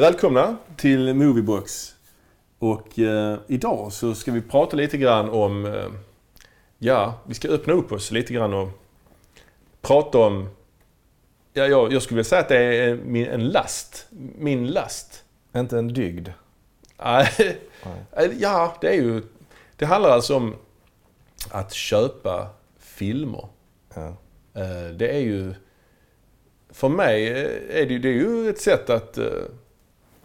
Välkomna till Moviebox. Och eh, idag så ska vi prata lite grann om... Eh, ja, vi ska öppna upp oss lite grann och prata om... Ja, jag, jag skulle vilja säga att det är min, en last. Min last. Inte en dygd. Nej, ja, det är ju... Det handlar alltså om att köpa filmer. Ja. Eh, Det är ju... För mig är det, ju- det är ju ett sätt att eh,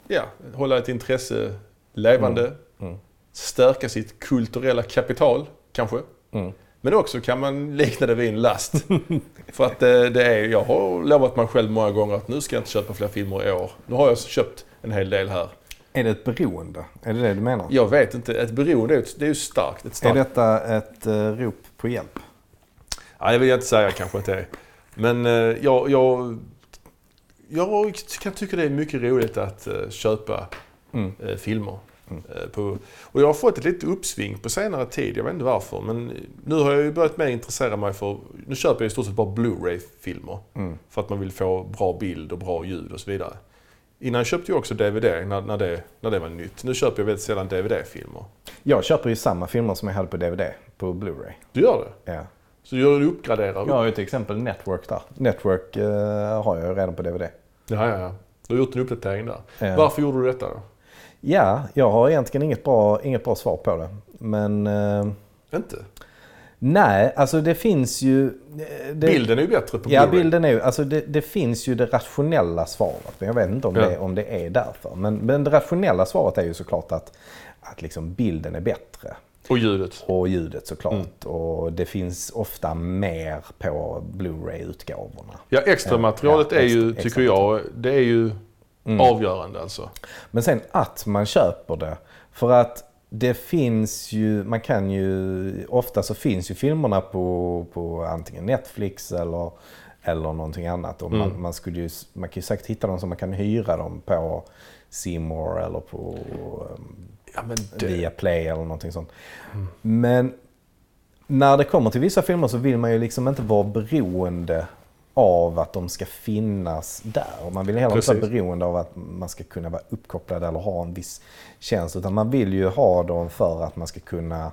ja, hålla ett intresse levande. Mm. Stärka sitt kulturella kapital, kanske. Mm. Men också kan man likna det vid en last. För att det, det är, jag har lovat mig själv många gånger att nu ska jag inte köpa fler filmer i år. Nu har jag köpt en hel del här. Är det ett beroende? Är det det du menar? Jag vet inte, ett beroende är ju, det är ju starkt. Ett Är starkt detta ett uh, rop på hjälp? Nej, det vill jag inte säga kanske att det är. Men eh, jag, jag, jag kan tycka det är mycket roligt att eh, köpa Mm. eh, filmer. Eh, på, och jag har fått ett litet uppsving på senare tid, jag vet inte varför. Men nu har jag ju börjat mer intressera mig för, nu köper jag i stort sett bara Blu-ray-filmer. Mm. För att man vill få bra bild och bra ljud och så vidare. Innan köpte jag också DVD när, när, det, när det var nytt. Nu köper jag väldigt sällan DVD-filmer. Jag köper ju samma filmer som jag hade på DVD på Blu-ray. Du gör det? Ja. Så gör du uppgraderar? Jag har ju till exempel Network där. Network eh, har jag redan på DVD. Ja, ja, ja. Du har gjort en uppdatering där. Ja. Varför gjorde du detta då? Ja, jag har egentligen inget bra, inget bra svar på det. Men eh, Inte? nej, alltså det finns ju... eh, Det, Bilden är ju bättre på Ja, bilden är ju, alltså det, det finns ju det rationella svaret. Men jag vet inte om, Ja. det, om det är därför. Men, men det rationella svaret är ju såklart att, att liksom bilden är bättre. Och ljudet. Och ljudet såklart. Mm. Och det finns ofta mer på Blu-ray-utgåvorna. Ja, extra materialet Ja, är ju, extra- tycker jag, det är ju Mm. avgörande alltså. Men sen att man köper det. För att det finns ju, man kan ju, ofta så finns ju filmerna på, på antingen Netflix eller, eller någonting annat. Och man, Mm. man, skulle ju, man kan ju säkert hitta dem som man kan hyra dem på More eller på um, Ja, men det, Mm. Viaplay eller någonting sånt. Men när det kommer till vissa filmer så vill man ju liksom inte vara beroende av att de ska finnas där. Och man vill heller inte vara beroende av att man ska kunna vara uppkopplad eller ha en viss tjänst. Utan man vill ju ha dem för att man ska kunna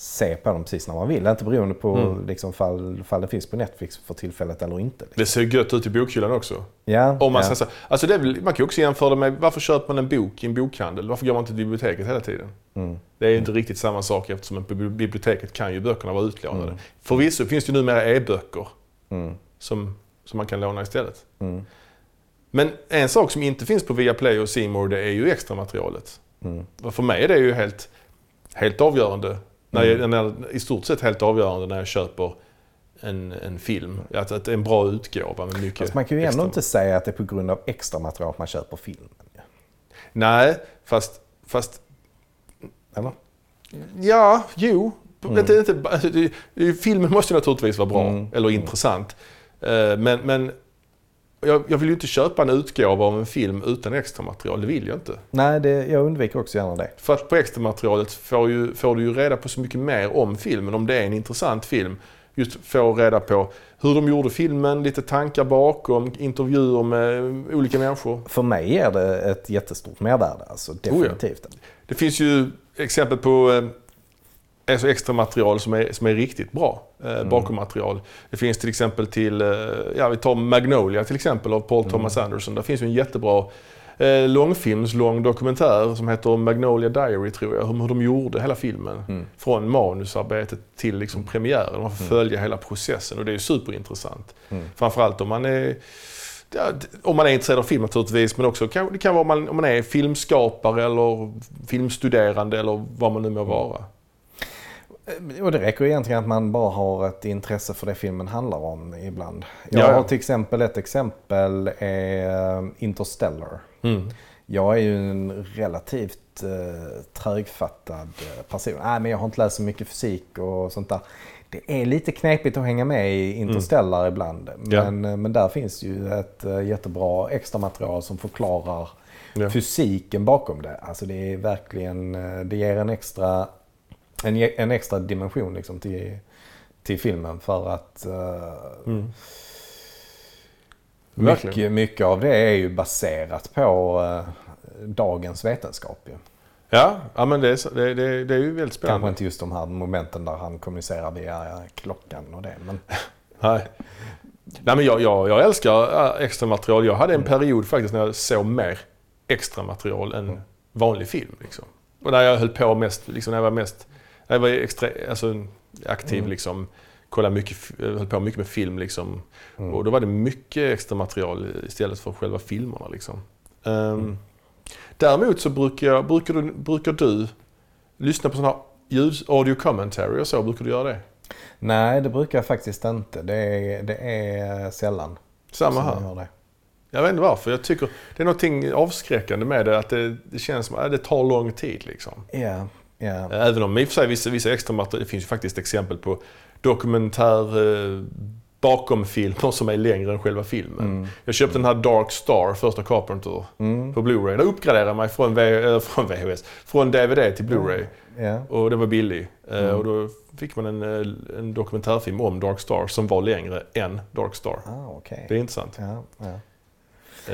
se på dem precis när man vill. Inte beroende på Mm. liksom, fall, fall det finns på Netflix för tillfället eller inte. Liksom. det ser gött ut i bokhyllan också. Ja, Om man, ja. ska säga- alltså det är väl, man kan ju också jämföra det med varför köper man en bok i en bokhandel? Varför går man inte till biblioteket hela tiden? Mm. Det är ju inte riktigt samma sak eftersom på biblioteket kan ju böckerna vara utlånade. Mm. Förvisso finns det ju numera e-böcker Mm. som, som man kan låna istället. Mm. Men en sak som inte finns på Viaplay och More det är ju extra materialet. Mm. För mig är det ju helt, helt avgörande. När jag, Mm. när, I stort sett helt avgörande när jag köper en, en film. Att, att det är en bra utgåva med mycket Fast man kan ju ändå extra. inte säga att det är på grund av extra material man köper filmen. Nej, fast... fast Eller? ja, jo. Mm. Inte, ba- det, det, filmen måste naturligtvis vara bra Mm. eller intressant. Eh, men men jag, jag vill ju inte köpa en utgåva av en film utan extra material. Det vill jag inte. Nej, det, jag undviker också gärna det. För att på extra materialet får, ju, får du ju reda på så mycket mer om filmen, om det är en intressant film. Just få reda på hur de gjorde filmen, lite tankar bakom, intervjuer med olika människor. För mig är det ett jättestort mervärde. Alltså, definitivt. Det finns ju exempel på eh, alltså extra material som är, som är riktigt bra. Eh, Bakommaterial. Det finns till exempel till, eh, ja vi tar Magnolia till exempel av Paul Thomas Anderson. Där finns ju en jättebra eh, långfilmslång dokumentär som heter Magnolia Diary tror jag. Hur, hur de gjorde hela filmen. Mm. Från manusarbetet till liksom premiären. Man får följa hela processen och det är ju superintressant. Mm. Framförallt om man är Ja, om man är intresserad av film naturligtvis, men också kan, det kan vara om man, om man är filmskapare eller filmstuderande eller vad man nu må vara. Och det räcker egentligen att man bara har ett intresse för det filmen handlar om ibland. Jag Ja, ja. har till exempel ett exempel är eh, Interstellar. Mm. Jag är ju en relativt eh, trögfattad eh, person. Nej, men jag har inte läst så mycket fysik och sånt där. Det är lite knepigt att hänga med i Interstellar ibland. Mm. Ja. Men, eh, men där finns ju ett eh, jättebra extra material som förklarar Ja. fysiken bakom det. Alltså det är verkligen, eh, det ger en extra, en, ge- en extra dimension liksom till, till filmen för att eh, Mm. Mycket, mycket av det är ju baserat på eh, dagens vetenskap. Ju. Ja, ja men det är, det, det, det är ju väldigt Kanske spännande. inte just de här momenten där han kommunicerar via klockan och det. Men Nej. Nej, men jag, jag, jag älskar extra material. Jag hade en period faktiskt när jag såg mer extra material än vanlig film. Liksom. Och där jag höll på mest, liksom, när jag var mest, jag var extra, alltså, aktiv Mm. liksom, kollade mycket, höll på mycket med film liksom. Mm. Och då var det mycket extra material istället för själva filmerna liksom. Ehm, Mm. Däremot så brukar, jag, brukar, du, brukar du lyssna på sådana här ljud, audio commentary och så, brukar du göra det? nej, det brukar jag faktiskt inte. Det är, det är sällan Samma här. jag. Jag vet inte varför. Jag tycker det är någonting avskräckande med det. Att det, det känns som att det tar lång tid. Liksom. Ja, ja. Även om i och för sig vissa, vissa extra material, det finns ju faktiskt exempel på dokumentär eh, bakom filmer som är längre än själva filmen. Mm. Jag köpte den här Dark Star, första Carpenter, Mm. på Blu-ray. Den uppgraderade mig från, v, äh, från VHS, från DVD till Blu-ray. Ja. Och den var billig. Eh, Mm. Och då fick man en, eh, en dokumentärfilm om Dark Star som var längre än Dark Star. Ah, okej. Det är intressant. Ja, ja.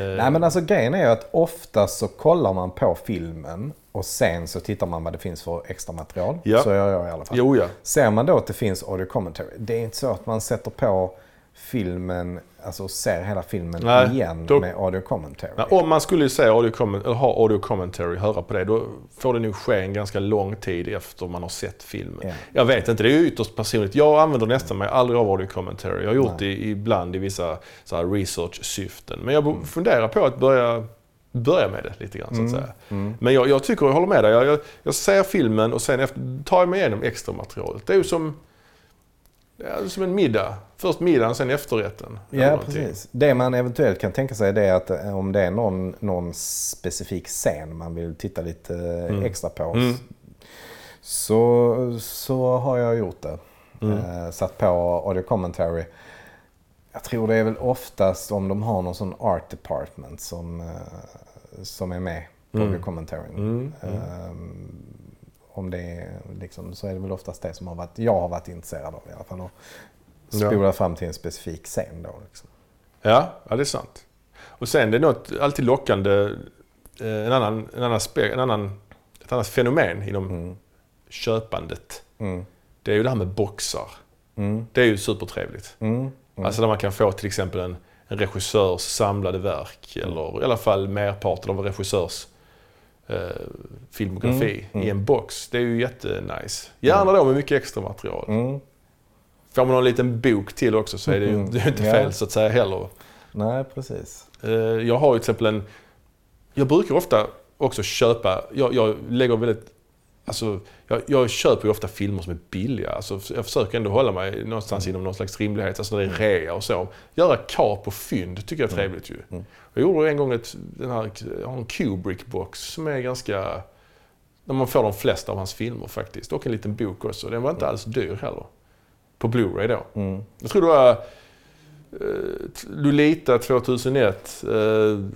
Eh, Nej men alltså grejen är ju att ofta så kollar man på filmen och sen så tittar man vad det finns för extra material. Ja. Så gör jag i alla fall. Jo, ja. Ser man då att det finns audio commentary, det är inte så att man sätter på filmen, alltså ser hela filmen Nej, igen då- med audio commentary. Nej, om man skulle säga audio eller ha audio commentary, höra på det, då får det nog ske en ganska lång tid efter man har sett filmen. Ja. Jag vet inte, det är ytterst personligt. Jag använder nästan mig aldrig av audio commentary. Jag har gjort det ibland i vissa research-syften. Men jag Mm. funderar på att börja, börja med det lite grann så att säga. Mm. Men jag, jag tycker, jag håller med dig. Jag, jag, jag ser filmen och sen efter, tar jag mig igenom extra materialet. Det är ju som, ja, som en middag. Först middagen, sen efterrätten. Ja, precis. Det man eventuellt kan tänka sig är att eh, om det är någon, någon specifik scen man vill titta lite eh, extra på. Mm. Så, så har jag gjort det. Mm. Eh, satt på audio commentary. Jag tror det är väl oftast om de har någon sån art department som, eh, som är med på Mm. audio commentary. Mm, Ehm, om det är liksom, så är det väl oftast det som har varit, jag har varit intresserad av i alla fall. Och Ja. spola fram till en specifik scen då. Liksom. Ja, ja, det är sant. Och sen det är något alltid lockande, eh, en annan, en annan, spe, en annan, ett annat fenomen inom Mm. köpandet. Mm. Det är ju det här med boxar. Mm. Det är ju supertrevligt. Mm. Mm. Alltså där man kan få till exempel en, en regissörs samlade verk eller i alla fall merparten av en regissörs eh, filmografi Mm, i en box. Det är ju jättenice. Gärna då med mycket extra material. Mm. Får man någon liten bok till också så är det ju Mm. det är inte fel så att säga heller. Nej, precis. Eh, Jag har ju till exempel en... Jag brukar ofta också köpa... Jag, jag lägger väldigt... Alltså, jag, jag köper ju ofta filmer som är billiga. Alltså, jag försöker ändå hålla mig någonstans inom någon slags rimlighet. Alltså när det är rea och så. Göra kap och fynd tycker jag är trevligt ju. Mm. Jag gjorde en gång ett, den här, jag har en Kubrick-box som är ganska... Där man får de flesta av hans filmer faktiskt. Och en liten bok också. Den var inte alls dyr heller. På Blu-ray då. Mm. Jag tror det var eh, Lolita 2001, eh,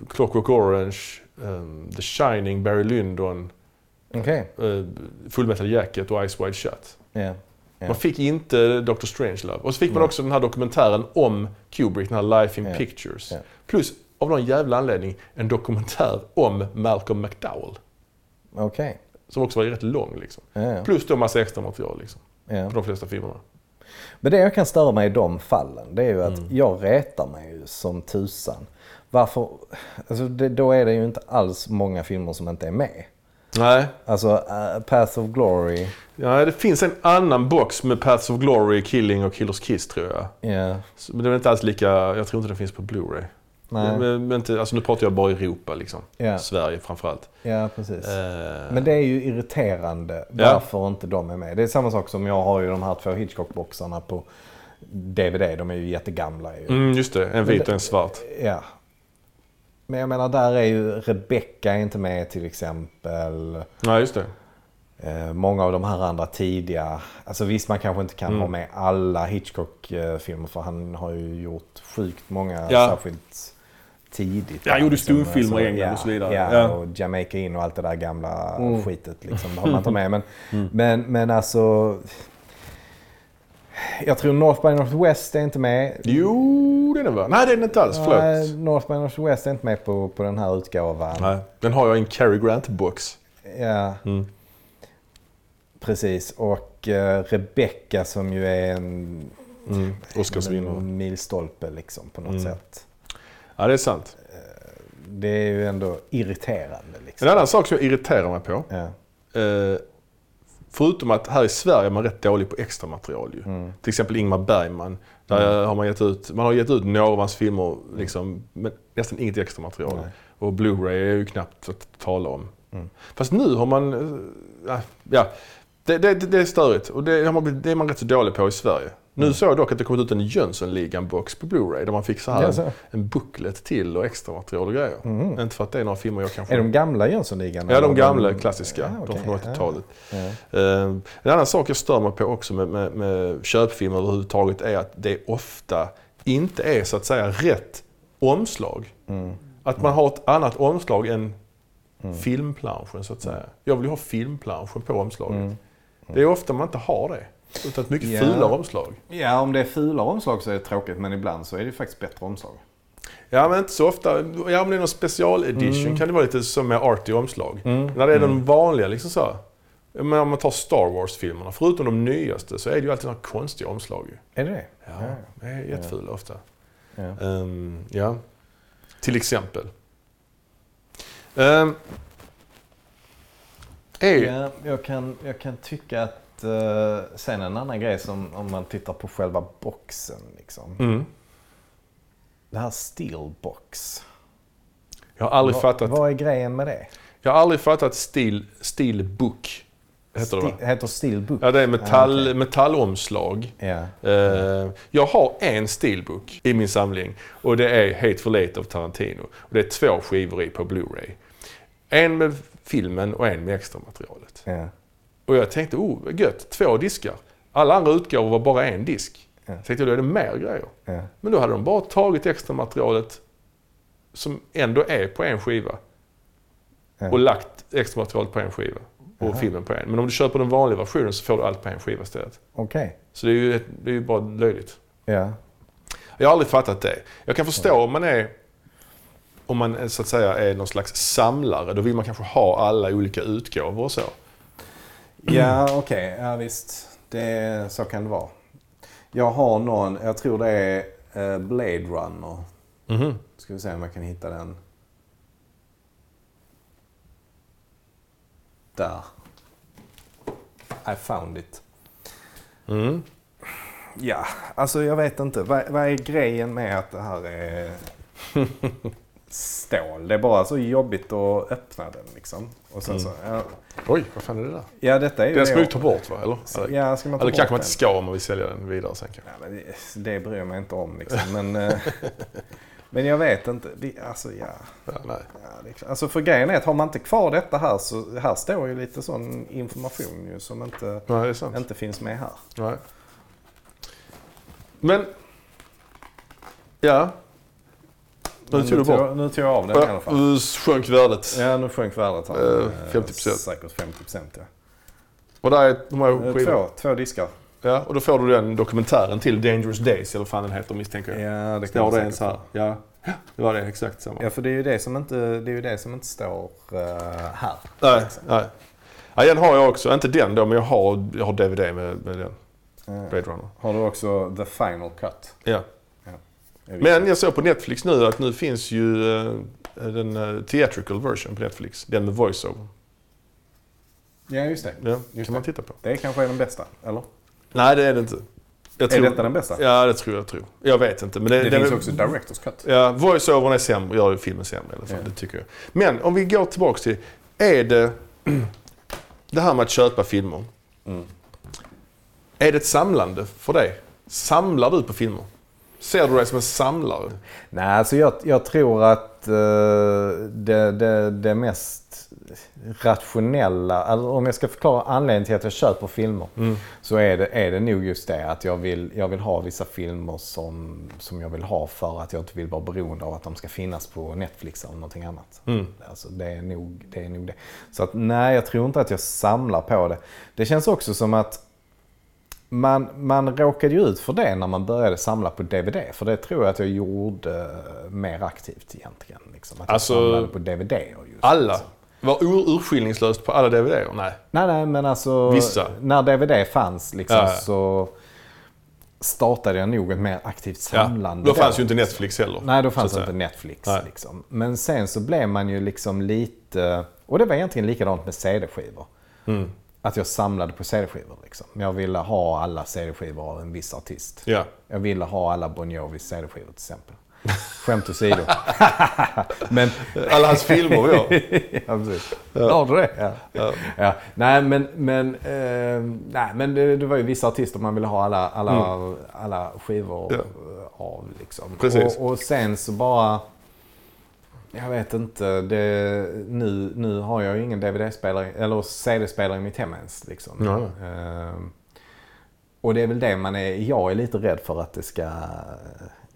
Clockwork Orange, eh, The Shining, Barry Lyndon, Okej. eh, Full Metal Jacket och Eyes Wide Shut. Ja. Ja. Man fick inte Dr. Strangelove. Och så fick man också den här dokumentären om Kubrick, den här Life in. Pictures. Plus, av någon jävla anledning, en dokumentär om Malcolm McDowell. Okej. Som också var rätt lång liksom. Plus då massa extra material liksom. På de flesta filmerna. Men det jag kan störa mig i de fallen, det är ju att Mm. jag retar mig ju som tusan. Varför? Alltså det, då är det ju inte alls många filmer som inte är med. Nej, Alltså uh, Path of Glory, ja, det finns en annan box med Paths of Glory, Killing och Killers Kiss tror jag. ja. Så- Men det är inte alls lika, jag tror inte den finns på Blu-ray. Nej. Men, men inte, alltså nu pratar jag bara Europa liksom. Ja. Sverige framförallt. Ja, precis. Eh, Men det är ju irriterande varför inte de är med. Det är samma sak som jag har ju de här två Hitchcock-boxarna på DVD. De är ju jättegamla. Ju. mm, just det, en vit och en svart. Ja. Men jag menar, där är ju Rebecca inte med till exempel. Nej, just det. Eh, många av de här andra tidiga. Alltså visst, man kanske inte kan Mm. ha med alla Hitchcock-filmer för han har ju gjort sjukt många, Ja. särskilt tidigt. Ja, han gjorde Liksom, stumfilmer i England och så vidare. Ja, Ja. och Jamaica in och allt det där gamla Mm. skitet liksom. Det har man inte med. Men, men, men alltså... Jag tror North by Northwest är inte med. Jo, det är den va? Nej, det är den inte alls. Förlåt. Nej, North by Northwest är inte med på, på den här utgåvan. Nej, den har jag i en Cary Grant-box. Ja, Mm. precis. Och uh, Rebecca som ju är en, Mm. Oscarsvinnare. en milstolpe liksom på något Mm. sätt. Ja, det är sant. Det är ju ändå irriterande liksom. En annan sak som jag irriterar mig på. Ja. Eh, förutom att här i Sverige är man rätt dålig på extra material ju. Mm. Till exempel Ingmar Bergman. Där har man, gett ut, man har gett ut några av hans filmer, liksom, men nästan inget extra material. Nej. Och Blu-ray är ju knappt att tala om. Mm. Fast nu har man... eh, ja, det, det, det är störigt och det, har man, det är man rätt så dålig på i Sverige. Nu Mm. såg jag dock att det kommit ut en Jönssonligan-box på Blu-ray där man fick så här så. en, en booklet till och extra material och grejer. Mhm. Inte för att det är några filmer jag kanske... Är de gamla Jönssonligan? Ja, de gamla klassiska. Ja, okej. De från 80-talet. Ja. Eh, En annan sak jag stör mig på också med, med, med köpfilmer överhuvudtaget är att det ofta inte är så att säga rätt omslag. Mm. Att man har ett annat omslag än Mm. filmplanschen så att säga. Jag vill ju ha filmplanschen på omslaget. Mm. Det är ofta man inte har det. Utan ett mycket Ja. fulare omslag. Ja, om det är fula omslag så är det tråkigt, men ibland så är det faktiskt bättre omslag. Ja men inte så ofta. Ja om det är någon specialedition Mm. kan det vara lite som med arty omslag. Mm. När det är de vanliga liksom så. Ja, Men om man tar Star Wars-filmerna, förutom de nyaste, så är det ju alltid några konstiga omslag. Är det det? Ja, det är jättefula ofta. Ja. Ehm, ja, till exempel. Um, är, Ja, jag, kan, jag kan tycka att... eh, sen en annan grej som om man tittar på själva boxen. Liksom. mm, Det här Steelbox. jag har aldrig vad, fattat. vad är grejen med det? Jag har aldrig fattat Steel, Steelbook. Heter det va? Heter Steelbook? Ja, det är metall, Ah, okej. metallomslag. Ja. Eh, jag har en Steelbook i min samling och det är Hateful Eight av Tarantino. Och det är två skivor i på Blu-ray. En med filmen och en med extra materialet. Ja. Och jag tänkte, oh gött, två diskar. Alla andra utgåvor var bara en disk. Ja. Så tänkte jag, då är det mer grejer. Ja. Men då hade de bara tagit extra materialet som ändå är på en skiva Ja. och lagt extra materialet på en skiva och Jaha. filmen på en. Men om du köper den vanliga versionen så får du allt på en skiva istället. Okej. Så det är ju, det är ju bara löjligt. Ja. Jag har aldrig fattat det. Jag kan förstå om man är om man så att säga är någon slags samlare. Då vill man kanske ha alla olika utgåvor och så. Ja, okej. Ja, visst. Det, så kan det vara. Jag har någon, jag tror det är eh, Blade Runner. Mhm. Ska vi se om jag kan hitta den. Där. I found it. Mm. Ja, alltså jag vet inte. Vad, vad är grejen med att det här är stål? Det är bara så jobbigt att öppna den liksom. Och sen så, ja, Oj, vad fan är det där? ja detta är ju Den ska vi ta bort va? Eller, eller, Ja, ska man ta eller bort kanske man inte ska om man vill sälja den vidare sen kanske. Ja, men det, det bryr jag mig inte om liksom. Men, eh, men jag vet inte. Det, alltså, ja, Ja, nej. ja, klart. alltså för grejen är att har man inte kvar detta här så här står ju lite sån information ju som inte, nej, inte finns med här. Nej. Men... Ja. Nu tog du tog, nu tog jag av den i alla fall. Nu sjönk värdet. Ja, nu sjönk värdet här. Eh, Eh, 50%. Säkert 50 procent, ja. Och där är de här Eh, skivorna. Två, två diskar. Ja, och då får du den dokumentären till Dangerous Days, eller vad fan den heter misstänker jag. Ja, det kan Står det ens här? Ja. Ja, det var det. Exakt samma. Ja, för det är ju det som inte, det är ju det som inte står eh, här. Nej, nej. Ja, den har jag också. Inte den då, men jag har, jag har DVD med, med den. Eh, Blade Runner. Har du också The Final Cut? Ja. Men jag såg på Netflix nu att nu finns ju eh, den uh, theatrical version på Netflix. Den med voiceover. Ja, just det. Ja, Just kan man titta på. Det kanske är den bästa, eller? Nej, det är det inte. Jag Är detta den bästa? Ja, det tror jag. Tror. Jag vet inte. Men det, Det, den finns också Directors Cut. Ja, voiceovern är sämre, gör ju filmen sämre i alla fall. Ja. Det tycker jag. Men om vi går tillbaks till, är det det här med att köpa filmer. Mm. Är det ett samlande för dig? Samlar du på filmer? Ser du dig som en samlare? Nej, alltså jag, jag tror att eh, det, det, det mest rationella, alltså om jag ska förklara anledningen till att jag köper filmer, så är det, är det nog just det att jag vill, jag vill ha vissa filmer som, som jag vill ha för att jag inte vill vara beroende av att de ska finnas på Netflix eller någonting annat. Mm. Alltså det, är nog, det är nog det. Så att nej, jag tror inte att jag samlar på det. Det känns också som att man, man råkade ju ut för det när man började samla på DVD. För det tror jag att jag gjorde mer aktivt egentligen. Liksom. Att jag Alltså, samlade på DVD. Just, Alla? liksom. Var ur, urskillningslöst på alla DVD? Nej. Nej, nej, men alltså Vissa. när DVD fanns liksom, Ja, ja. så startade jag nog ett mer aktivt Ja. samlande. Då fanns ju inte Netflix heller. Nej, då fanns inte. Netflix. Liksom. Men sen så blev man ju liksom lite... Och det var egentligen likadant med CD-skivor. Mm. Att jag samlade på CD-skivor. Liksom. Jag ville ha alla CD-skivor av en viss artist. Ja. Jag ville ha alla Bon Jovis CD-skivor till exempel. Skämt åsido. men, Alla hans filmer ja. ja, precis. Har du det? Ja. Ja. Ja. Nej, men, men, eh, nej, men det, det var ju vissa artister man ville ha alla, alla, alla skivor Mm. Ja. av. Liksom. Precis. Och, och sen så bara... Jag vet inte. Det, nu, nu har jag ju ingen DVD-spelare eller CD-spelare i mitt hem ens. Liksom. Ja. Eh, och det är väl det man är... Jag är lite rädd för att det ska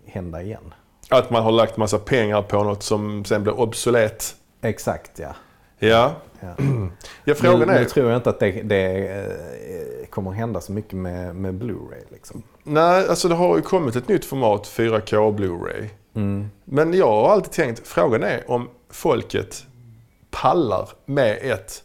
hända igen. Att man har lagt massa pengar på något som sen blir obsolet. Exakt ja. Ja. ja. ja frågan nu, är... nu tror jag inte att det, det eh, kommer hända så mycket med, med Blu-ray. Liksom. Nej, alltså det har ju kommit ett nytt format, 4K Blu-ray. Men jag har alltid tänkt, frågan är om folket pallar med ett,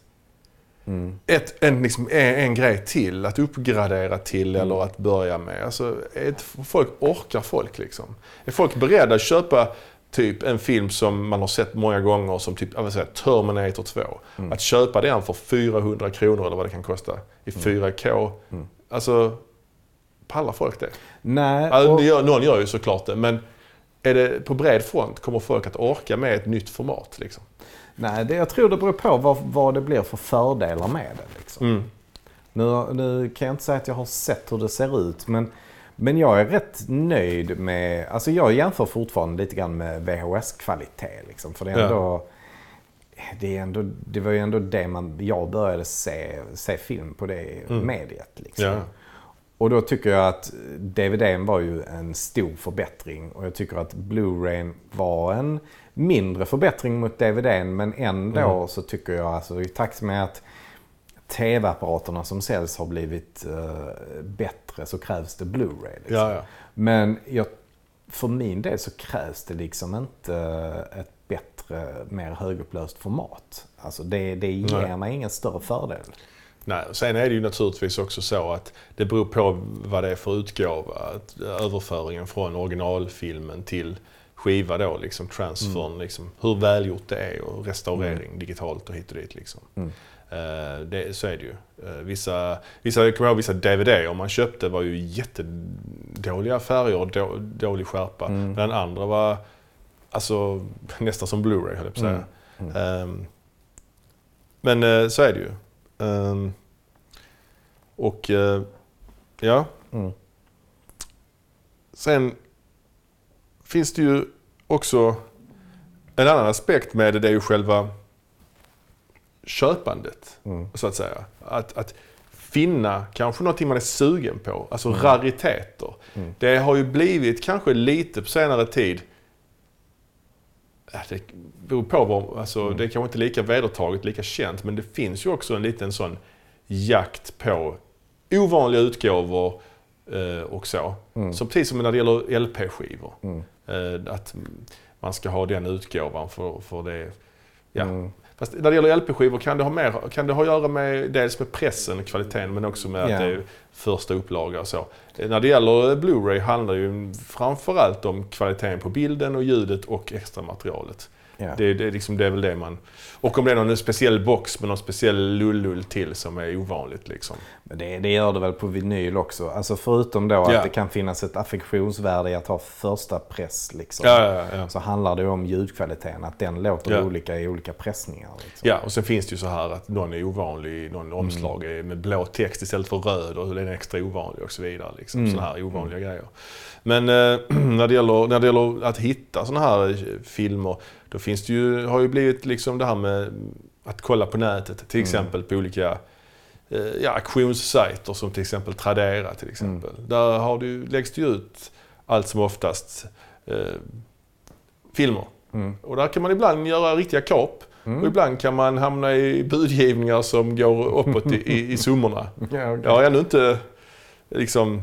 ett en, liksom, en, en grej till, att uppgradera till eller att börja med. Alltså, ett, folk, orkar folk liksom? Är folk beredda att köpa typ en film som man har sett många gånger som typ, jag vill säga, Terminator 2. Att köpa den för 400 kronor eller vad det kan kosta i 4K. Alltså, pallar folk det? Nej, Ja, och, någon gör ju såklart det, men är det på bred front kommer folk att orka med ett nytt format? Liksom? nej det, jag tror det beror på vad, vad det blir för fördelar med det. Liksom. Mm. Nu, nu kan jag inte säga att jag har sett hur det ser ut, men, men jag är rätt nöjd med... Alltså jag jämför fortfarande lite grann med VHS-kvalitet. Liksom, för det är Ja. ändå... Det, är ändå, det var ju ändå det man, jag började se, se film på det mediet. Liksom. Ja. Och då tycker jag att DVDn var ju en stor förbättring. Och jag tycker att Blu-ray var en mindre förbättring mot DVDn. Men ändå så tycker jag, alltså i takt med att tv-apparaterna som säljs har blivit eh, bättre så krävs det Blu-ray. Liksom. Ja, ja. Men jag, för min del så krävs det liksom inte ett bättre, mer högupplöst format. Alltså det, det ger Nej. mig ingen större fördel. Nej, sen är det ju naturligtvis också så att det beror på vad det är för utgåva. Att överföringen från originalfilmen till skiva då, liksom transfern, liksom, hur välgjort det är och restaurering digitalt och hit och dit. Liksom. Eh, det, så är det ju. Eh, vissa, vissa, jag kommer ihåg vissa DVD om man köpte var ju jättedåliga färger och då, dålig skärpa. Den andra var alltså, nästan som Blu-ray höll jag på att säga. Ehm, men eh, så är det ju. Ehm, och eh, ja. Mm. Sen finns det ju också en annan aspekt med det. Det är ju själva köpandet. Så att säga. Att, att finna kanske någonting man är sugen på. Alltså rariteter. Det har ju blivit kanske lite på senare tid Ja, Det beror på vad, alltså, det är kanske inte lika vedertaget, lika känt, men det finns ju också en liten sån jakt på ovanliga utgåvor eh, och så. Som precis som när det gäller LP-skivor. Eh, att man ska ha den utgåvan för, för det. Ja. Fast när det gäller LP-skivor kan det, ha mer, kan det ha att göra med dels med pressen, kvaliteten, men också med Ja. att det är första upplaga och så. När det gäller Blu-ray handlar det ju framförallt om kvaliteten på bilden och ljudet och extra materialet. Ja. Det, det, är liksom, det är väl det man... Och om det är någon speciell box med någon speciell lullull till som är ovanligt liksom. Men det, det gör det väl på vinyl också. Alltså förutom då att Ja. det kan finnas ett affektionsvärde i att ha första press. Liksom, ja. Så handlar det om ljudkvaliteten. Att den låter olika i olika pressningar. Liksom. Ja, och sen finns det ju så här att någon är ovanlig, någon omslag är med blå text istället för röd och den är extra ovanlig och så vidare. Liksom. Mm. Sådana här ovanliga grejer. Men eh, när, det gäller, när det gäller att hitta sådana här eh, filmer, då finns det ju, har ju blivit liksom det här med att kolla på nätet. Till exempel på olika eh, ja, auktionssajter som till exempel Tradera till exempel. Där har du, läggs det ju ut allt som oftast eh, filmer. Och där kan man ibland göra riktiga kap. Och ibland kan man hamna i budgivningar som går uppåt i, i, i summorna. Ja, okej. Jag ännu inte liksom,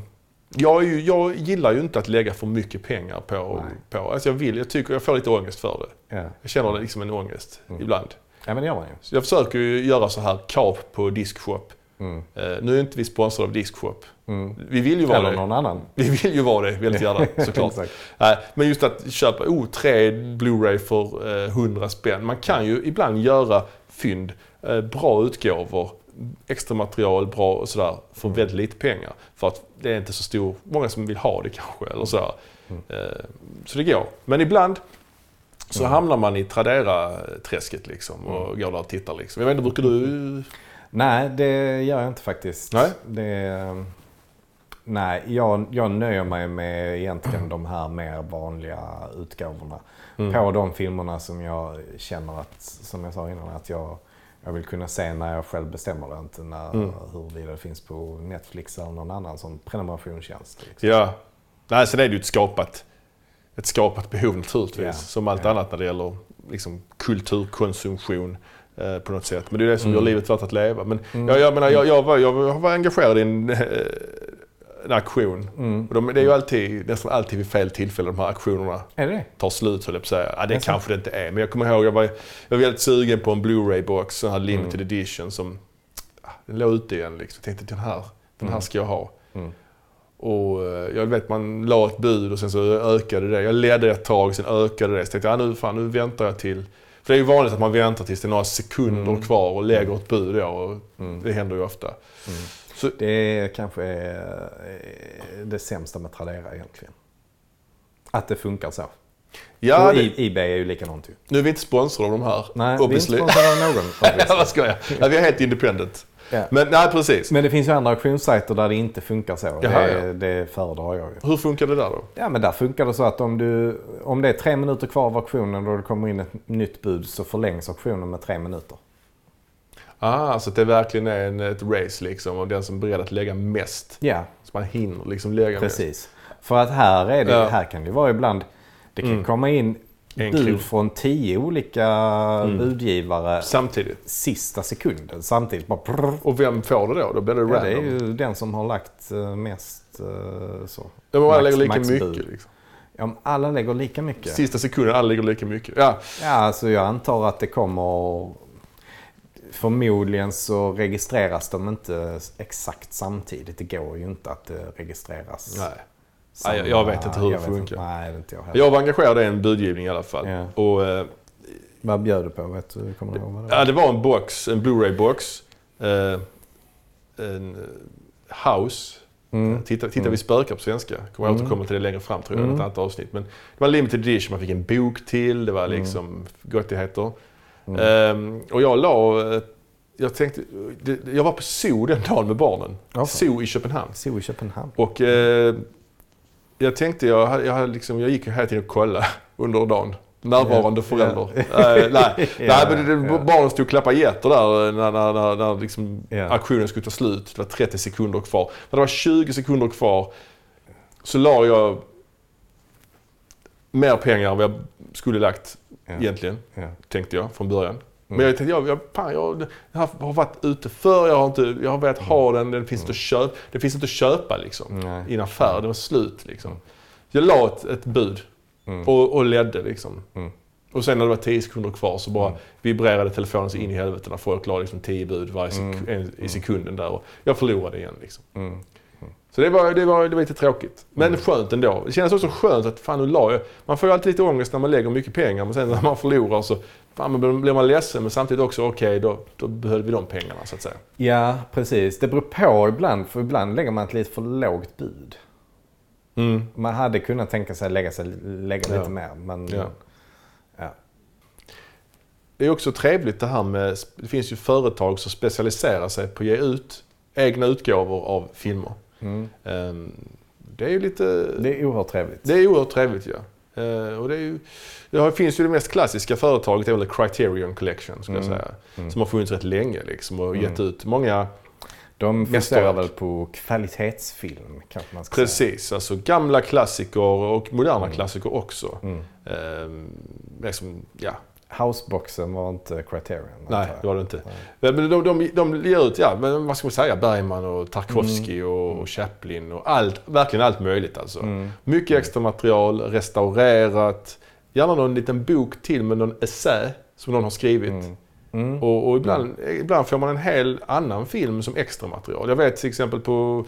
jag, ju, jag gillar ju inte att lägga för mycket pengar på... Nej. på alltså jag, vill, jag, tycker, jag får lite ångest för det. Ja. Jag känner liksom en ångest ibland. ja, men det gör man ju. Så jag försöker ju göra så här kap på Diskshop. Mm. Eh, nu är inte vi sponsrade av Diskshop. Mm. Vi vill ju vara Eller det. någon annan. Vi vill ju vara det väldigt gärna såklart. Nej, men just att köpa oh, tre Blu-ray för eh, 100 spänn. Man kan ju ibland göra fynd, eh, bra utgåvor, extra material, bra och sådär för väldigt lite pengar. För att det är inte så stor, många som vill ha det kanske eller sådär. Eh, så det går. Men ibland så hamnar man i Tradera-träsket liksom och går där och tittar liksom. Jag vet inte, brukar du... Nej, det gör jag inte faktiskt. Nej. Det, nej, jag, jag nöjer mig med egentligen de här mer vanliga utgåvorna. Mm. På de filmerna som jag känner att, som jag sa innan, att jag, jag vill kunna se när jag själv bestämmer det. Inte när, Mm. huruvida det finns på Netflix eller någon annan som prenumerationstjänst. Liksom. Ja. Nej, sen är det ju ett skapat, ett skapat behov naturligtvis. Ja. Som allt Ja. annat när det gäller liksom, kulturkonsumtion eh, på något sätt. Men det är det som Mm. gör livet värt att leva. Men Mm. jag, jag, menar, jag, jag, var, jag var engagerad i en, eh, en aktion. Mm. Och de, det är ju alltid, nästan alltid vid fel tillfälle de här aktionerna Är det tar slut höll jag på att säga. Ja, det Jaså? kanske det inte är. Men jag kommer ihåg, jag var, jag var väldigt sugen på en Blu-ray-box, sån här limited Mm. edition som ah, den låg ute igen. Liksom. Jag tänkte den här, den här Mm. ska jag ha. Mm. Och eh, jag vet man la ett bud och sen så ökade det. Jag ledde ett tag, sen ökade det. Så tänkte jag, ah, nu, fan, nu väntar jag till... För det är ju vanligt att man väntar tills det är några sekunder Mm. kvar och lägger ett bud då. Och Mm. Det händer ju ofta. Mm. Så, Det kanske är eh, det sämsta med Tradera egentligen. Att det funkar så. ja, och det, Ebay är ju likadant ju. nu är vi inte sponsrade av de här. Nej, vi är inte obviously. sponsrade av någon. Ja, obviously. vad ska jag? Ja, vi är helt independent. Ja. Men nej, precis. Men det finns ju andra auktionssajter där det inte funkar så. Jaha, det, ja. det föredrar jag ju. Hur funkar det där då? Ja men där funkar det så att om, du, om det är tre minuter kvar av auktionen och det kommer in ett nytt bud så förlängs auktionen med tre minuter. Ah, så det verkligen är en, ett race liksom och den som är beredd att lägga mest. Ja, Så man hinner liksom lägga mest. precis. För att här, är det, Ja. här kan det vara ibland, det kan Mm. komma in En bud från tio olika Mm. budgivare Samtidigt. sista sekunden samtidigt. Bara prrr. Och vem får det då? Då blir det Ja, random. det är ju den som har lagt eh, mest eh, så. Ja, men alla lägger lika mycket. Liksom. Ja, om alla lägger lika mycket. Sista sekunden, alla lägger lika mycket. Ja, Ja, alltså jag antar att det kommer... Förmodligen så registreras de inte exakt samtidigt. Det går ju inte att det registreras. nej. samma- Nej, jag vet inte hur det jag funkar. inte. Nej, inte jag heller. Jag var engagerad i en budgivning i alla fall. Ja. Och, eh, Vad bjöd du på? Vet du, kommer du ihåg vad det var? ja, det var en box, en Blu-ray-box. Eh, en eh, house. Mm. Titta, titta Mm. vi spökar på svenska. Kommer Mm. återkomma till det längre fram tror jag, Mm. ett annat avsnitt. Men det var en limited edition, man fick en bok till, det var Mm. liksom gottigheter. Mm. Ehm, och jag la... Jag tänkte... Jag var på zoo den dagen med barnen. Ja, Zoo i Köpenhamn. Så i Köpenhamn. Och eh, jag tänkte, jag, jag, liksom, jag gick hela tiden och kollade under dagen. Närvarande Ja. förälder. Ja. Eh, nej, Ja, nej, men det, barnen stod och klappade getter där eh, när, när, när, när liksom Ja. auktionen skulle ta slut. Det var 30 sekunder kvar. När det var 20 sekunder kvar så la jag mer pengar än vad jag skulle lagt Ja. egentligen, Ja. tänkte jag från början. Mm. Men jag tänkte, jag, jag, fan, jag, jag har varit ute förr, jag har, inte, jag har velat ha den, den finns inte att köpa. Det finns inte att köpa liksom, Nej. i en affär. Det var slut liksom. Jag la ett, ett bud Mm. och, och ledde liksom. Mm. Och sen när det var 10 sekunder kvar så bara Mm. vibrerade telefonen så in i helvete när folk la liksom 10 bud varje sek- Mm. en, i sekunden där. Och jag förlorade igen liksom. Mm. Så det var, det, var, det var lite tråkigt. Men Mm. skönt ändå. Det känns också skönt att fan nu la jag. Man får ju alltid lite ångest när man lägger mycket pengar men sen när man förlorar så fan, man blir man ledsen men samtidigt också okej då, då behövde vi de pengarna så att säga. Ja, precis. Det beror på ibland. För ibland lägger man ett lite för lågt bud. Man hade kunnat tänka sig lägga, sig, lägga Ja. lite mer. Men, Ja. ja. Det är också trevligt det här med, det finns ju företag som specialiserar sig på att ge ut egna utgåvor av filmer. Mm. Ehm, Det är ju lite... Det är oerhört trevligt. Det är oerhört trevligt ja. Eh, och det, ju, det finns ju det mest klassiska företaget, det är väl Criterion Collection jag Mm. säga. Mm. Som har funnits rätt länge liksom och gett Mm. ut många, De fokuserar väl på kvalitetsfilm kanske man ska precis, alltså gamla klassiker och moderna Mm. klassiker också. säga. Mm. Eh, liksom, ja, Houseboxen var inte Criterion. Nej, det var det inte. Men de, de, de ger ut, ja, men vad ska man säga, Bergman och Tarkovsky Mm. och, och Chaplin och allt, verkligen allt möjligt alltså. Mycket extra material, restaurerat, gärna någon liten bok till med någon essä som någon har skrivit. Mm. Och, och ibland, ibland får man en hel annan film som extra material. Jag vet till exempel på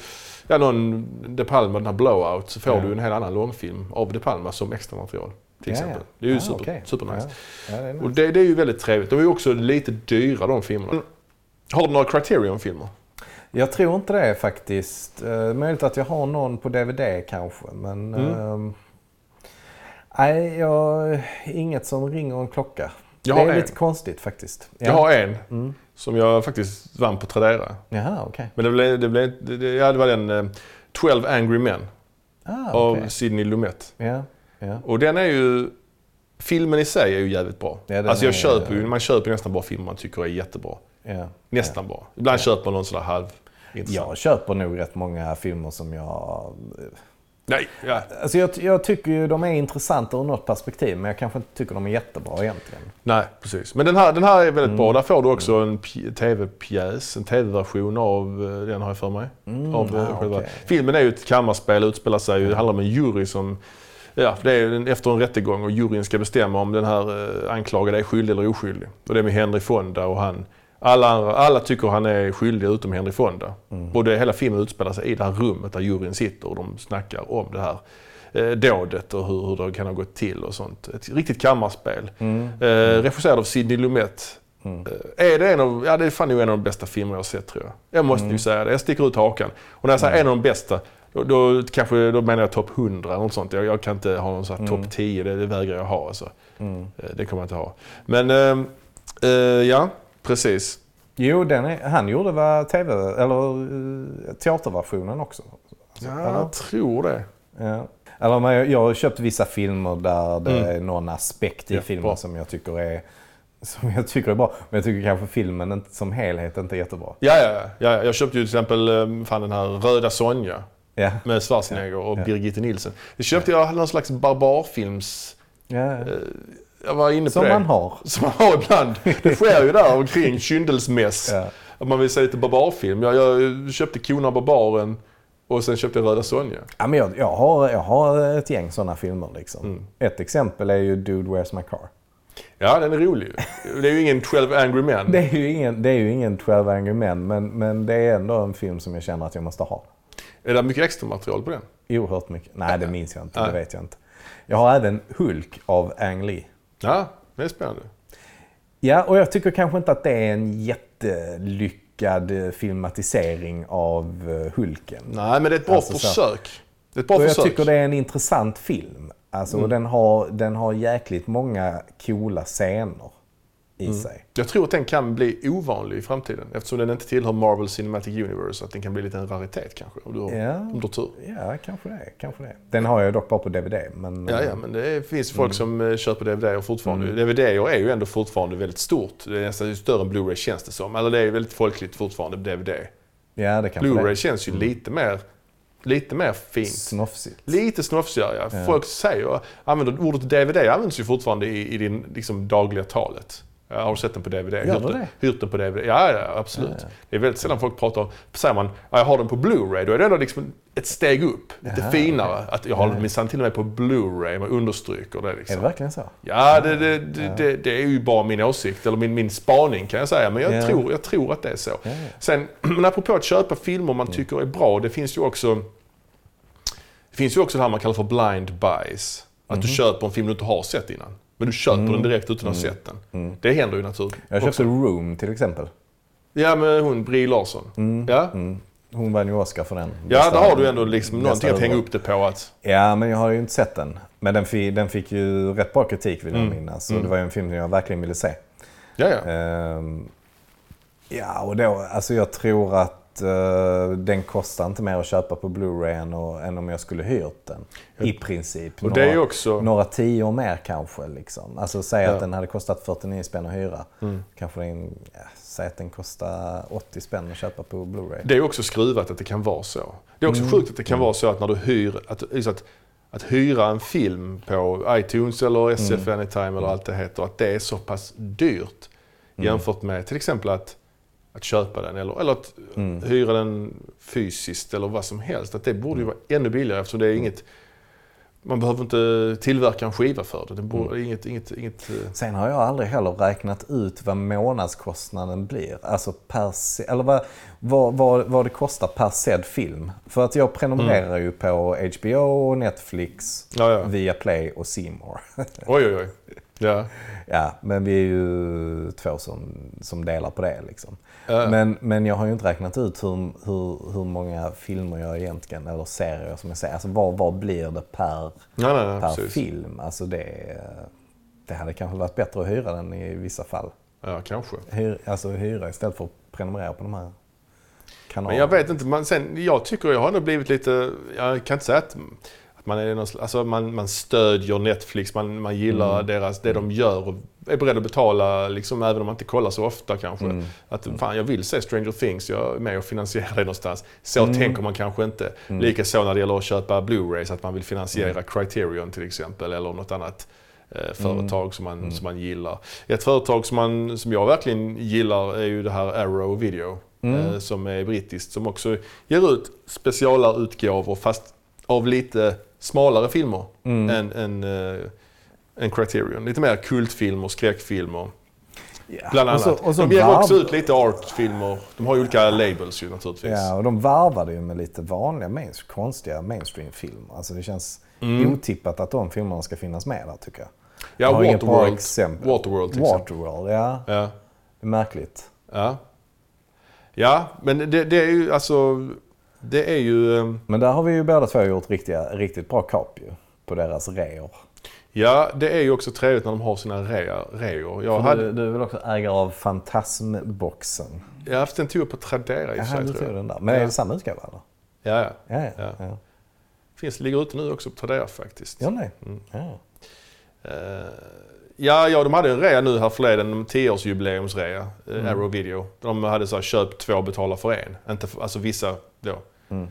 ja, någon De Palma, den här Blowout, så får Ja. du en hel annan långfilm av De Palma som extra material. Till Ja, exempel. ja. Det är ju Ah, super, okej. supernice. Ja. Ja, det nice. Och det, det är ju väldigt trevligt. De är ju också lite dyra de filmerna. Har du några Criterion-filmer? Jag tror inte det faktiskt. Eh, möjligt att jag har någon på DVD kanske. Men Mm. ehm, nej, jag, inget som ringer en klocka. Det är en. lite konstigt faktiskt. Ja. Jag har en Mm. som jag faktiskt vann på Tradera. Jaha, okej. Men det blev, det blev det, det, ja, det var den eh, 12 Angry Men Ah, av okej. Sidney Lumet. Ja, ja. Och den är ju... Filmen i sig är ju jävligt bra. Ja, alltså jag är- köper ju, man köper nästan bara filmer man tycker är jättebra. Nästan bra. Ibland köper man någon sådär halv. Jag köper nog rätt många filmer som jag... Nej, ja. Alltså jag, jag tycker ju de är intressanta ur något perspektiv men jag kanske inte tycker de är jättebra egentligen. Nej, precis. Men den här, den här är väldigt Mm. bra. Där får du också en tv-pjäs, en tv-version av eh, den har jag för mig. av eh, ah, okej. Filmen är ju ett kammarspel, utspelar sig ju, det handlar om en jury som Ja, det är efter en rättegång och juryn ska bestämma om den här eh, anklagade är skyldig eller oskyldig. Och det är med Henry Fonda och han. Alla, andra, alla tycker han är skyldig utom Henry Fonda. Mm. Och det, hela filmen utspelar sig i det här rummet där juryn sitter och de snackar om det här eh, dådet och hur, hur det kan ha gått till och sånt. Ett riktigt kammarspel. Mm. Eh, regisserad av Sidney Lumet. Eh, är det en av, ja det är fan nog en av de bästa filmer jag har sett tror jag. Jag måste Mm. ju säga det. Jag sticker ut hakan. Och när jag säger en av de bästa, då, då, kanske, då menar jag topp 100 eller något sånt. Jag, jag kan inte ha någon sån här topp 10, det, det vägrar jag ha alltså. Mm. Eh, Det kommer jag inte ha. Men eh, eh, ja, precis. Jo, den är, han gjorde var tv, eller uh, teaterversionen också. Alltså, Ja, eller? jag tror det. Ja. Eller, men jag, har köpt vissa filmer där det Mm. är någon aspekt i Ja, filmen bra. som jag tycker är som jag tycker är bra. Men jag tycker kanske filmen som helhet inte är jättebra. Ja, ja, ja, ja. Jag köpte ju till exempel eh, fan den här Röda Sonja Ja. med Schwarzenegger och Ja. Birgitte Nilsson. Det köpte jag någon slags barbarfilms... Eh, jag var inne på Som det. man har. Som man har ibland. Det sker ju där omkring kyndelsmäss. Ja. Att man vill se lite barbarfilm. Jag, jag köpte Kona Barbaren och sen köpte jag Röda Sonja. Ja, men jag, jag, har, jag har ett gäng sådana filmer. Liksom. Mm. Ett exempel är ju Dude Where's My Car. Ja, den är rolig. Det är ju ingen 12 Angry Men. Det är ju ingen, det är ju ingen 12 Angry Men, men, men det är ändå en film som jag känner att jag måste ha. Är det mycket extra material på den? Oerhört mycket. Nej, det minns jag inte. Nej. Det vet jag inte. Jag har även Hulk av Ang Lee. Ja, det är spännande. Ja, och jag tycker kanske inte att det är en jättelyckad eh, filmatisering av eh, Hulken. Nej, men det är ett bra Alltså, så- försök. Det är ett bra och jag försök. tycker det är en intressant film. Alltså, Mm. den, har, den har jäkligt många coola scener i Mm. sig. Jag tror att den kan bli ovanlig i framtiden eftersom den inte tillhör Marvel Cinematic Universe. Att den kan bli lite en raritet kanske om du har, Ja. om du har tur. Ja, kanske det. Kanske det. Den har jag dock bara på DVD. Men, Ja, eh, ja, men det finns folk som eh, köper DVD och fortfarande. Mm. DVD är ju ändå fortfarande väldigt stort. Det är nästan större än Blu-ray känns det som. Eller det är väldigt folkligt fortfarande DVD. ja, det kanske Blu-ray det. känns ju lite mer, lite mer fint. Snofsigt. Lite snofsigare, ja. Ja. Folk säger, använder ordet DVD används ju fortfarande i, i din liksom, dagliga talet. Har sett den på DVD. Hyrt den, hyrt den på DVD. Ja, ja absolut. Ja. Det är väldigt sällan folk pratar om, säger man ja, jag har den på Blu-ray, då är det ändå liksom ett steg upp. Lite finare. Att jag har den minsann till och med på Blu-ray, man understryker det Är liksom. det verkligen så? Ja, det, det, det, det, är ju bara min åsikt, eller min, min spaning kan jag säga. Men jag, Ja. tror, jag tror att det är så. Ja. Sen, men apropå att köpa filmer Mm. man tycker är bra, det finns ju också det finns ju också det här man kallar för blind buys. Att Mhm. du köper en film du inte har sett innan. Men du köper Mm. den direkt utan att ha sett den. Det händer ju naturligt. Jag köpte också. Room till exempel. Ja, med hon Brie Larson. Ja, Mm. Hon vann ju Oscar för den. ja Bästa- där har du ändå liksom någonting att hänga upp det på. Att, Ja, men jag har ju inte sett den. Men den, fi, den fick ju rätt bra kritik vill jag Mm. minnas. Och det var ju en film som jag verkligen ville se. ja, ja. Ehm, ja, och då, alltså jag tror att eh, den kostar inte mer att köpa på Blu-ray än, och- än om jag skulle hyrt den. I princip. Och det är ju också... Några tio mer kanske. Liksom. Alltså säg Ja. att den hade kostat 49 spänn att hyra. Mm. Kanske den, ja, säg att den kostar 80 spänn att köpa på Blu-ray. Det är också skruvat att det kan vara så. Det är också Mm. sjukt att det kan vara så att när du hyr, att, just att att hyra en film på iTunes eller SF Mm. Anytime eller allt det heter, att det är så pass dyrt Mm. jämfört med till exempel att, att köpa den eller, eller att Mm. hyra den fysiskt eller vad som helst. Att det borde ju vara ännu billigare eftersom det är inget man behöver inte tillverka en skiva för det. Det borde, Mm. inget, inget, inget, eh, Sen har jag aldrig heller räknat ut vad månadskostnaden blir. Alltså per eller vad, vad, vad, vad det kostar per sedd film. För att jag prenumererar ju på HBO, Netflix, ja, ja. Viaplay och More. Oj, oj, oj. Ja. ja, men vi är ju två som, som delar på det liksom. Men, men jag har ju inte räknat ut hur, hur, hur många filmer jag egentligen, eller serier som jag säger, alltså vad, vad blir det per, Nej, nej, nej, per precis. film? Alltså det, det hade kanske varit bättre att hyra den i vissa fall. Ja, kanske. Hyr, alltså hyra istället för att prenumerera på de här kanalerna. Men jag vet inte, man, sen, jag tycker jag har nog blivit lite, jag kan inte säga att man, är någon, alltså man, man stödjer Netflix, man, man gillar Mm. deras, det de gör och är beredd att betala, liksom, även om man inte kollar så ofta kanske. Mm. Att fan, jag vill se Stranger Things, jag är med och finansierar det någonstans. Så Mm. tänker man kanske inte. Mm. Likaså när det gäller att köpa Blu-rays, att man vill finansiera Criterion till exempel, eller något annat eh, företag som, man, Mm. som man gillar. Ett företag som, man, som jag verkligen gillar är ju det här Arrow Video, Mm. eh, som är brittiskt, som också ger ut specialutgåvor fast av lite smalare filmer Mm. än, än, eh, än Criterion. Lite mer kultfilmer, skräckfilmer. Ja. Bland Och annat. så, och så de ger varv- också ut lite artfilmer. De har ju olika labels ju naturligtvis. Ja, och de varvade ju med lite vanliga, main, konstiga mainstream-filmer. Alltså det känns Mm. otippat att de filmerna ska finnas med där tycker jag. Ja, Jag Waterworld. exempel. Waterworld till exempel. Waterworld, ja. Ja. Det är märkligt. Ja. ja, men det, det är ju alltså... Det är ju... eh, Men där har vi ju båda två gjort riktiga, riktigt bra kap ju. På deras reor. Ja, det är ju också trevligt när de har sina rea, reor. Jag hade... Du, du är väl också ägare av Fantasmboxen? Jag har haft den tog jag på Tradera i och för sig, tror jag. den där. Men Ja. är det samma utgåva eller? Ja, ja. Ja, ja. Ja. ja. Finns, ligger ute nu också på Tradera faktiskt. Gör ni? Mm. Ja. Eh, ja, ja, de hade en rea nu här förleden, en 10-årsjubileumsrea, uh, Mm. Arrow Video. De hade så här, köp två, betala för en. Inte för, alltså vissa då. Mm.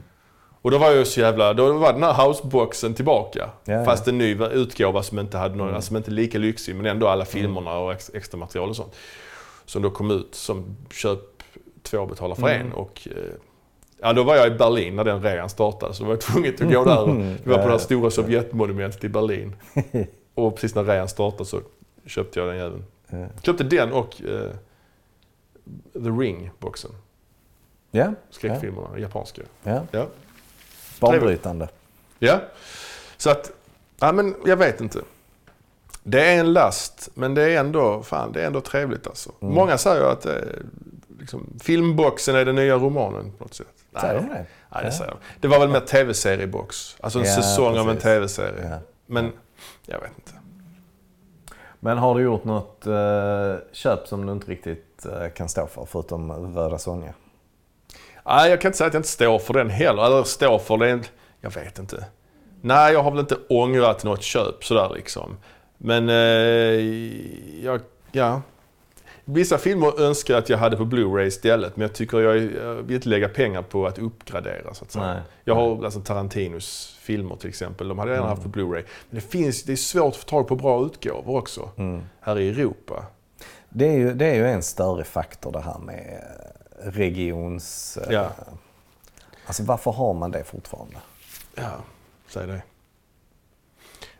Och då var jag så jävla, då var den här houseboxen tillbaka. Ja, ja. Fast en ny utgåva som inte hade någon, Mm. alltså, inte lika lyxig, men ändå alla filmerna och ex, extra material och sånt. Som då kom ut som köp två, betala för Mm. en. Och, eh, ja, då var jag i Berlin när den rean startade, så då var jag tvungen att gå där. Vi var på det här stora Sovjetmonumentet i Berlin. Och precis när rean startade så köpte jag den jäveln. Ja. Köpte den och eh, The Ring-boxen. Ja, Skräckfilmerna, japanska. ja. Ja. Banbrytande. Ja. Så att, ja men jag vet inte. Det är en last, men det är ändå, fan, det är ändå trevligt alltså. Mm. Många säger att eh, liksom, filmboxen är den nya romanen på något sätt. Säger de Nej, det? nej, det säger de. Det var väl mer tv-seriebox. Alltså en Ja, säsong av en precis. tv-serie. Ja. Men, jag vet inte. Men har du gjort något eh, köp som du inte riktigt eh, kan stå för, förutom Röda Sonja? Nej, jag kan inte säga att jag inte står för den heller. Eller står för den. Jag vet inte. Nej, jag har väl inte ångrat något köp sådär liksom. Men, eh, jag, ja. Vissa filmer önskar jag att jag hade på Blu-ray istället. Men jag tycker jag, jag vill inte lägga pengar på att uppgradera så att säga. Nej. Jag har alltså Tarantinos filmer till exempel. De hade jag gärna Mm. haft på Blu-ray. Men det, finns, det är svårt att få tag på bra utgåvor också. Mm. Här i Europa. Det, är ju, det är ju en större faktor det här med regions... eh, Ja. Alltså varför har man det fortfarande? Ja, säg det.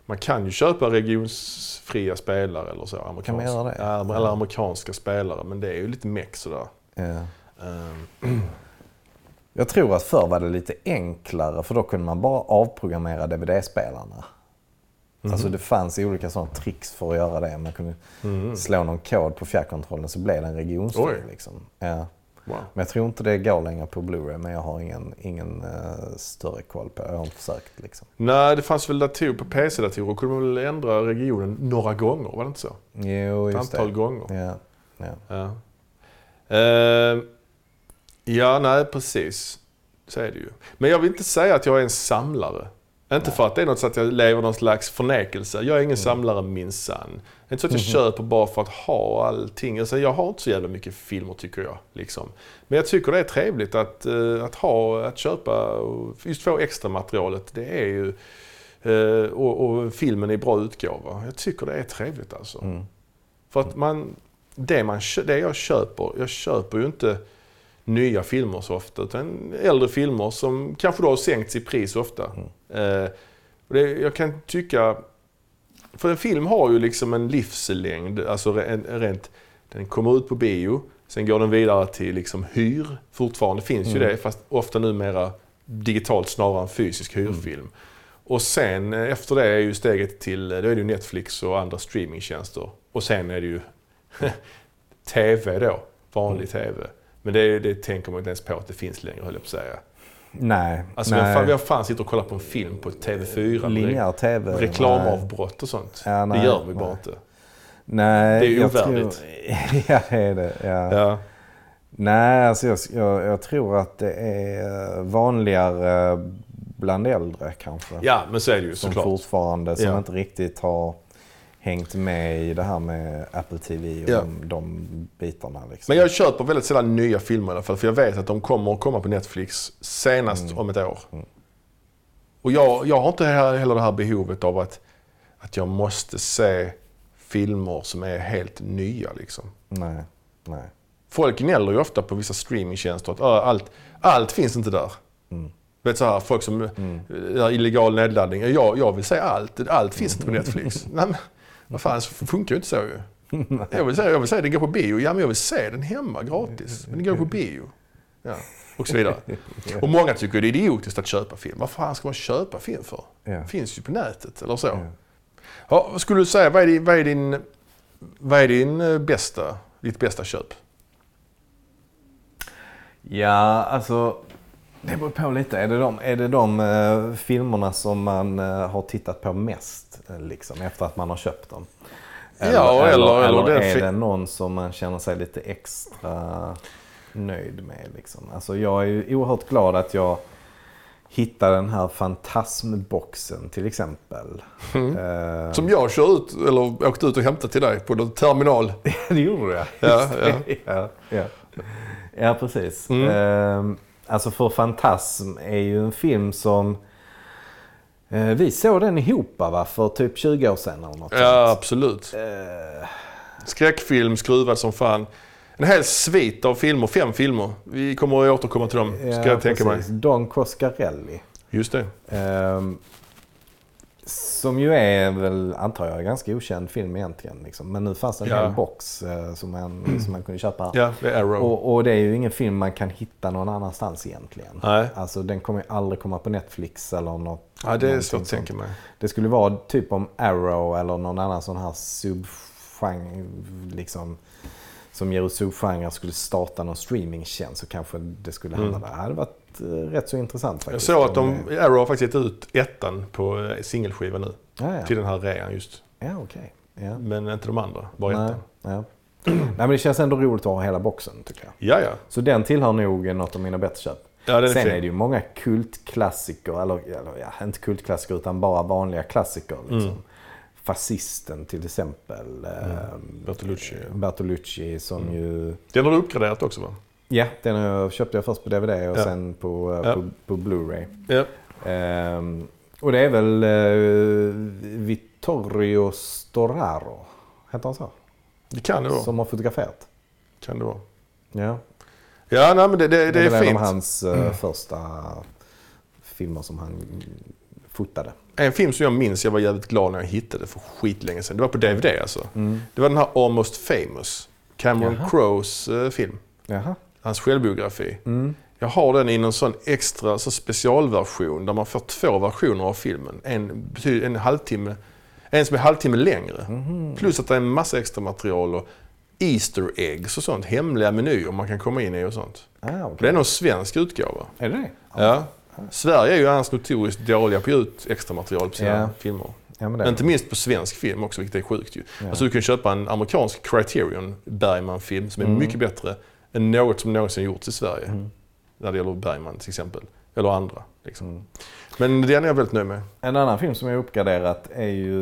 Man kan ju köpa regionsfria spelare eller så. Amerikanska, Kan man göra det? Eller amerikanska spelare, men det är ju lite meck sådär. Ja. Ehm, Jag tror att förr var det lite enklare för då kunde man bara avprogrammera DVD-spelarna. Mhm. Alltså det fanns olika sådana tricks för att göra det. Man kunde slå någon kod på fjärrkontrollen så blev det en regionsfil. Oj. Liksom. Ja. Wow. Men jag tror inte det går längre på Blu-ray men jag har ingen, ingen eh, större koll på det. Jag har inte försökt liksom. Nej, det fanns väl datorer på PC-datorer. kunde man väl ändra regionen några gånger, var det inte så? Jo, Ett just antal det. gånger. Ja. Ja. Ja. Ehm, ja, nej precis. Så är det ju. Men jag vill inte säga att jag är en samlare. Inte för att det är något så att jag lever någon slags förnekelse. Jag är ingen samlare minsann. Det är inte så att jag köper bara för att ha allting. Alltså, jag har inte så jävla mycket filmer tycker jag. Liksom. Men jag tycker det är trevligt att, eh, att ha, att köpa och just få extra materialet. Det är ju Eh, och, och filmen är i bra utgåva. Jag tycker det är trevligt alltså. Mm. För att man, det, man, det jag köper, jag köper ju inte nya filmer så ofta. Utan äldre filmer som kanske då har sänkts i pris ofta. Eh, och det, jag kan tycka, för en film har ju liksom en livslängd. Alltså re- rent, den kommer ut på bio, sen går den vidare till liksom hyr. Fortfarande finns ju Mm. det, fast ofta numera digitalt snarare än fysisk hyrfilm. Och sen eh, efter det är ju steget till, eh, då är det ju Netflix och andra streamingtjänster. Och sen är det ju TV då, vanlig TV. Men det, det tänker man inte ens på att det finns längre höll jag på att säga. Nej. Alltså nej. fan, vem fan sitter och kollar på en film på TV4 med Linjär TV. re- reklamavbrott och sånt? Ja, nej, det gör vi nej. bara inte. Nej, Det är ovärdigt. Tror, ja, det är det. Ja. Ja. Nej, alltså jag, jag, jag tror att det är vanligare bland äldre kanske. ja, men så är det ju som såklart. fortfarande, som Ja. inte riktigt har hängt med i det här med Apple TV och Ja. de, de bitarna. Liksom. Men jag köper väldigt sällan nya filmer i alla fall. För jag vet att de kommer att komma på Netflix senast Mm. om ett år. Och jag, jag har inte he- heller det här behovet av att, att jag måste se filmer som är helt nya. Liksom. Nej, nej. Folk gnäller ju ofta på vissa streamingtjänster att "Ah, allt, allt finns inte där. Mm. Vet så här, folk som gör illegal nedladdning. Jag, jag vill se allt. Allt finns inte på Netflix. Nej, men, vad fan, så funkar ju inte så ju. Jag vill säga, jag vill säga den går på bio. Ja, men jag vill se den hemma gratis. Men den går på bio. Ja, och så vidare. Och många tycker det är idiotiskt att köpa film. Vad fan ska man köpa film för? Ja. finns ju på nätet eller så. Ja. Vad skulle du säga, vad är din, vad är din, vad är din eh, bästa, ditt bästa köp? Ja, alltså det beror på lite. Är det de, är det de eh, filmerna som man eh, har tittat på mest eh, liksom, efter att man har köpt dem? Ja, eller- eller, eller eller är fi- det någon som man känner sig lite extra nöjd med? Liksom? Alltså, jag är ju oerhört glad att jag hittade den här fantasmboxen till exempel. Eh, Som jag kör ut, eller åkte ut och hämtade till dig på någon terminal. det gjorde jag. Ja, ja. ja, ja. ja, precis. Mm. Ehm, alltså för Fantasm är ju en film som eh, vi såg den ihop va? För typ 20 år sedan eller något Ja, sånt. absolut. Eh, Skräckfilm, skruvad som fan. En hel svit av filmer, fem filmer. Vi kommer att återkomma till dem, ska ja, jag tänka mig. precis. Don Coscarelli. Just det. Ehm, som ju är väl, antar jag, ganska okänd film egentligen. Liksom. Men nu fanns det en Ja. hel box eh, som, man, som man kunde köpa. Ja, det är Arrow. Och, och det är ju ingen film man kan hitta någon annanstans egentligen. Nej. Alltså den kommer ju aldrig komma på Netflix eller något. Ja, det är svårt att tänka mig. Det skulle vara typ om Arrow eller någon annan sån här subgenre, liksom, som ger ut subgenrer skulle starta någon streamingtjänst så kanske det skulle hamna där. Det hade varit rätt så intressant Mm. Jag faktiskt. såg att de, Arrow har faktiskt gett ut ettan på eh, singelskiva nu. det- Ja, Till ja. den här rean just. ja okej. Ja. Men inte de andra, bara Nej, ettan. ja. Nej, men det känns ändå roligt att ha hela boxen tycker jag. Ja, ja. Så den tillhör nog något av mina bättre köp. Ja, är Sen fin. är det ju många kultklassiker, eller, eller ja, inte kultklassiker utan bara vanliga klassiker. Liksom. Mm. Fascisten till exempel. Mm. Bertolucci. Bertolucci som Mm. ju... Den har du uppgraderat också va? Ja, den har jag- köpte jag först på DVD och Ja. sen på, eh, Ja. på, på Blu-ray. Ja. Ehm, och det är väl uh, Vittorio Storaro, heter han så? Det kan det vara. Som har fotograferat. Kan det vara. Ja. Ja, nej, men det, det, det Det är är väl en fint. av hans eh, första filmer som han fotade. En film som jag minns jag var jävligt glad när jag hittade för skitlänge sedan. Det var på DVD alltså. Mm. Det var den här Almost famous. Cameron. Crowes eh, film. Jaha. Hans självbiografi. Mm. Jag har den i någon sån extra så specialversion där man får två versioner av filmen. En, en halvtimme, en som är halvtimme längre. Mhm. Plus att det är en massa extra material och Easter eggs och sånt. Hemliga menyer man kan komma in i och sånt. Ah, okay. Det är nog svensk utgåva. Är det det? Ja. Sverige är ju annars notoriskt dåliga på att ge ut extra material på sina Ja. filmer. Ja, men Inte minst på svensk film också, vilket är sjukt ju. Ja. Alltså du kan köpa en amerikansk Criterion Bergman-film som är Mm. mycket bättre än något som någonsin gjorts i Sverige. Mm. När det gäller Bergman till exempel. Eller andra. Liksom. Mm. Men den är jag väldigt nöjd med. En annan film som jag uppgraderat är ju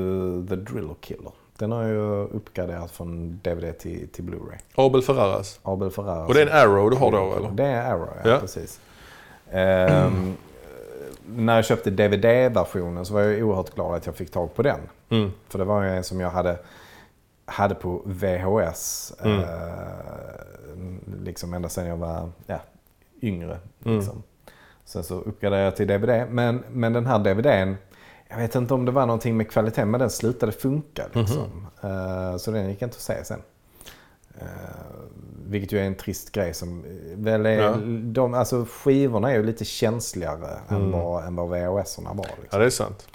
The Driller Killer. Den har jag uppgraderat från DVD till, till Blu-ray. Abel Ferraras. Abel Ferrara. Och det är en Arrow du har då eller? Det är Arrow, ja, Ja. precis. Ehm, när jag köpte DVD-versionen så var jag oerhört glad att jag fick tag på den. Mm. För det var ju en som jag hade, hade på VHS. Mm. Eh, liksom ända sedan jag var ja, yngre. Mm. Liksom. Sen så uppgraderade jag till DVD. Men, men den här DVDn, jag vet inte om det var någonting med kvaliteten, men den slutade funka. Liksom. Eh, så den gick inte att se sen. Eh, vilket ju är en trist grej som eh, väl är, Ja. de, alltså skivorna är ju lite känsligare än Mm. vad, än vad VHS-erna var. Liksom. Ja, det är sant.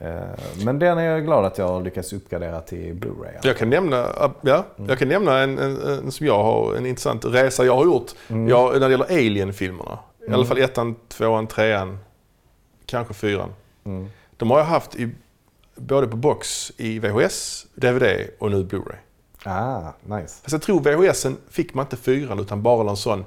Eh, Men den är jag glad att jag lyckats uppgradera till Blu-ray. Jag kan nämna, ja, Mm. jag kan nämna en, en, en som jag har, en intressant resa jag har gjort. Mm. Jag, när det gäller Alien-filmerna. I Mm. alla fall ettan, tvåan, trean, kanske fyran. Mm. De har jag haft i, både på box i VHS, DVD och nu Blu-ray. Ah, nice. Fast jag tror VHSen fick man inte fyran utan bara någon sån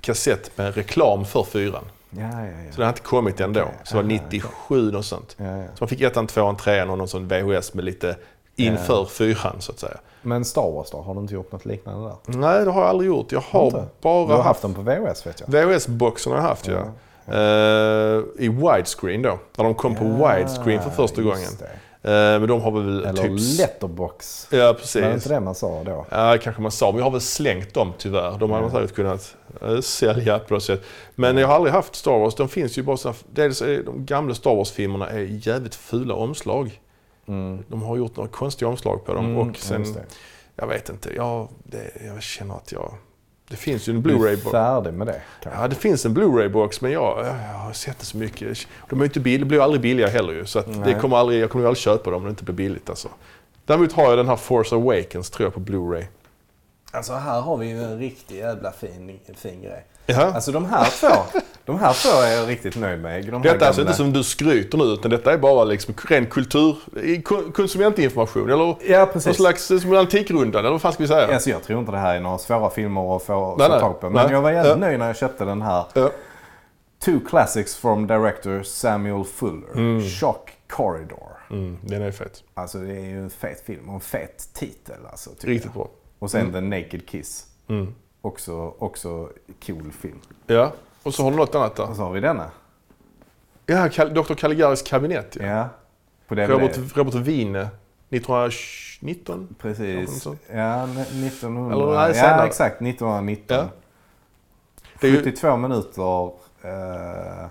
kassett med reklam för fyran. Ja, ja, ja. Så den har inte kommit ändå. Okej. Så det var Aha, 97 och sånt. ja, ja. Så man fick ettan, tvåan, trean och någon sån VHS med lite inför fyran så att säga. Men Star Wars då? Har du inte gjort något liknande där? Nej, det har jag aldrig gjort. Jag har Inte? bara Du har haft den på VHS vet jag. VHS-boxen har jag haft ja. Eh, I widescreen då. När de kom på widescreen för första gången. det. Eh, men de har väl Eller typ... letterbox. Ja, Var det precis. inte det man sa då? Ja, kanske man sa. Men jag har väl slängt dem tyvärr. De hade man säkert kunnat eh, sälja på något sätt. Men jag har aldrig haft Star Wars. De finns ju bara så Dels är de gamla Star Wars-filmerna är jävligt fula omslag. Mm. De har gjort några konstiga omslag på dem. Mm, och sen, jag vet inte. Jag, det, jag känner att jag... Det finns ju en Du är Blu-ray-box. färdig med det kanske? Ja, det finns en Blu-ray-box men jag, jag har sett det så mycket. De är inte bill, blir aldrig billiga heller ju. Så det kommer aldrig, jag kommer aldrig köpa dem om det inte blir billigt alltså. Däremot har jag den här Force Awakens tror jag på Blu-ray. Alltså här har vi ju en riktig jävla fin, fin grej. Ja. Alltså de här två, de här två är jag riktigt nöjd med. De Detta är alltså inte som du skryter nu utan detta är bara liksom ren kultur, konsumentinformation eller Ja, någon precis. slags som antikrundan eller vad fan ska vi säga? Alltså jag tror inte det här är några svåra filmer att få, Nej, få tag på. Men Nej. jag var jävligt Ja. nöjd när jag köpte den här. Ja. Two classics from director Samuel Fuller. Mm. Shock Corridor. Mm, den är fet. Alltså det är ju en fet film och en fet titel alltså. Riktigt jag. bra. Och sen The Naked Kiss. Mm. Också, också cool film. Ja, och så har du något annat där. Och så har vi denna. Ja, Dr. Caligaris kabinett ja. Ja. På DVD. Robert, Robert Wiene, 1919? Något Precis. Ja, n- 1900. Eller nej, ja, exakt. 1919. Ja. Det är ju- 72 minuter. Eh,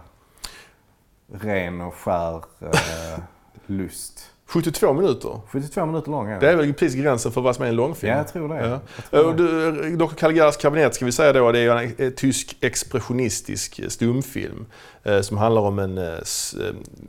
ren och skär eh, lust. 72 minuter. 72 minuter lång är Det är väl precis gränsen för vad som är en långfilm? Ja, jag tror det. Ja. Tror Och det. Dr. Caligaris kabinett ska vi säga då, det är en, eh, tysk expressionistisk stumfilm. Eh, som handlar om en eh, eh,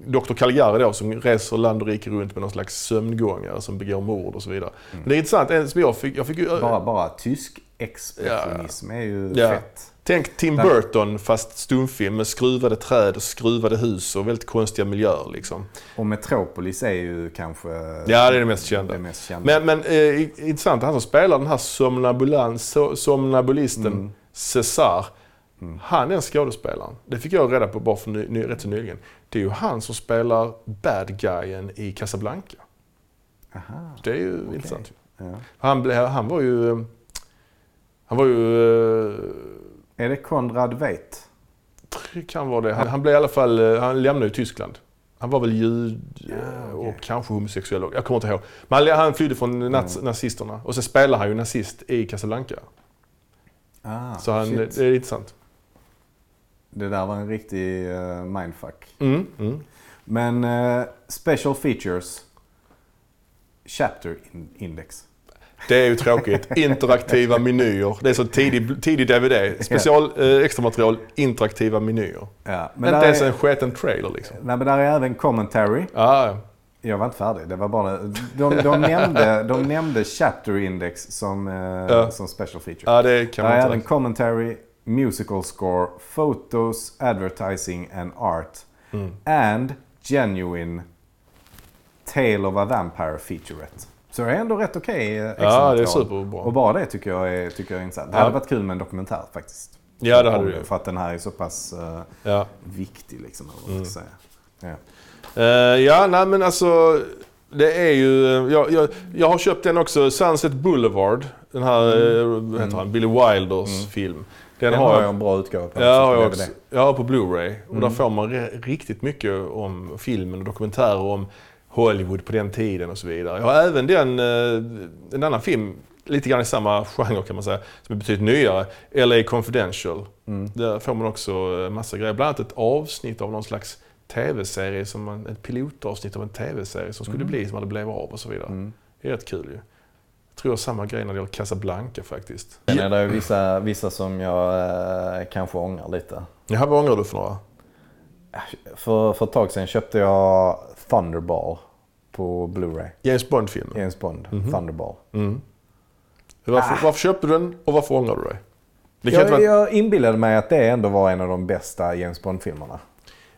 Dr. Caligari då som reser land och rike runt med någon slags sömngångare som begår mord och så vidare. Men det är intressant, en som jag fick, jag fick eh, Bara, bara tysk expressionism är ju Ja. fett. Tänk Tim Burton fast stumfilm med skruvade träd och skruvade hus och väldigt konstiga miljöer liksom. Och Metropolis är ju kanske Ja, det är det mest kända. det mest kända. Men, men eh, intressant, han som spelar den här somnabulan, so, somnambulisten Mm. Cesar. Han är en skådespelaren. Det fick jag reda på bara för ny, ny, rätt så nyligen. Det är ju han som spelar bad guyen i Casablanca. Aha, Det är ju intressant. ja. Han, han var ju... Han var ju... eh, Är det Konrad Veidt? Kan vara det. Han, han blev i alla fall... eh, Han lämnade ju Tyskland. Han var väl jud Ja, eh, okej. och kanske homosexuell. Jag kommer inte ihåg. Men han, han flydde från naz, Mm. nazisterna. Och så spelar han ju nazist i Casablanca. Ah, Så han, shit. det är intressant. Det där var en riktig uh, mindfuck. Mm, mm. Men eh, special features. Chapter in index. Det är ju tråkigt. Interaktiva menyer. Det är så tidig, tidig DVD. Special eh, extra material, interaktiva menyer. Ja, men Inte ens är, en sketen trailer liksom. nej, men där är även commentary. Ah, ja. Jag var inte färdig. Det var bara, de, de, nämnde, de nämnde chapter index som, eh, Ja. som special feature. ja, det kan där är man även commentary, musical score, photos, advertising and art. Mm. And genuine Tale of a Vampire featurette. Så det är ändå rätt okej eh, extra Ja, det är superbra. Och bara det tycker jag är, tycker jag är intressant. Det Ja. hade varit kul med en dokumentär faktiskt. Ja, det hade det. För att den här är så pass eh, Ja. viktig liksom. Eller vad Mm. ska säga. Ja. Eh, ja, nej men alltså. Det är ju, jag, jag, jag har köpt den också, Sunset Boulevard. Den här, Mm. eh, vad heter han, Billy Wilders film. Den, Den har har jag, jag en bra utgåva på. Ja, har jag, är också, jag har på Blu-ray. Och där Mm. får man riktigt mycket om filmen och dokumentärer om Hollywood på den tiden och så vidare. Jag har även den, eh, en annan film, lite grann i samma genre kan man säga, som är betydligt nyare. LA Confidential. Mm. Där får man också eh, massa grejer. Bland annat ett avsnitt av någon slags tv-serie, som man, ett pilotavsnitt av en tv-serie som skulle Mm. bli, som aldrig blev av och så vidare. Mm. Det är rätt kul ju. Jag tror jag samma grej när det gäller Casablanca faktiskt. Sen är det vissa, vissa som jag eh, kanske ångrar lite. Jaha, vad ångrar du för några? För, för ett tag sedan köpte jag Thunderball på Blu-ray. James Bond-filmen? James Bond, Mhm. Thunderball. Mm. Varför, Ah. varför köpte du den och varför ångrar du dig? Jag, vara... jag inbillade mig att det ändå var en av de bästa James Bond-filmerna.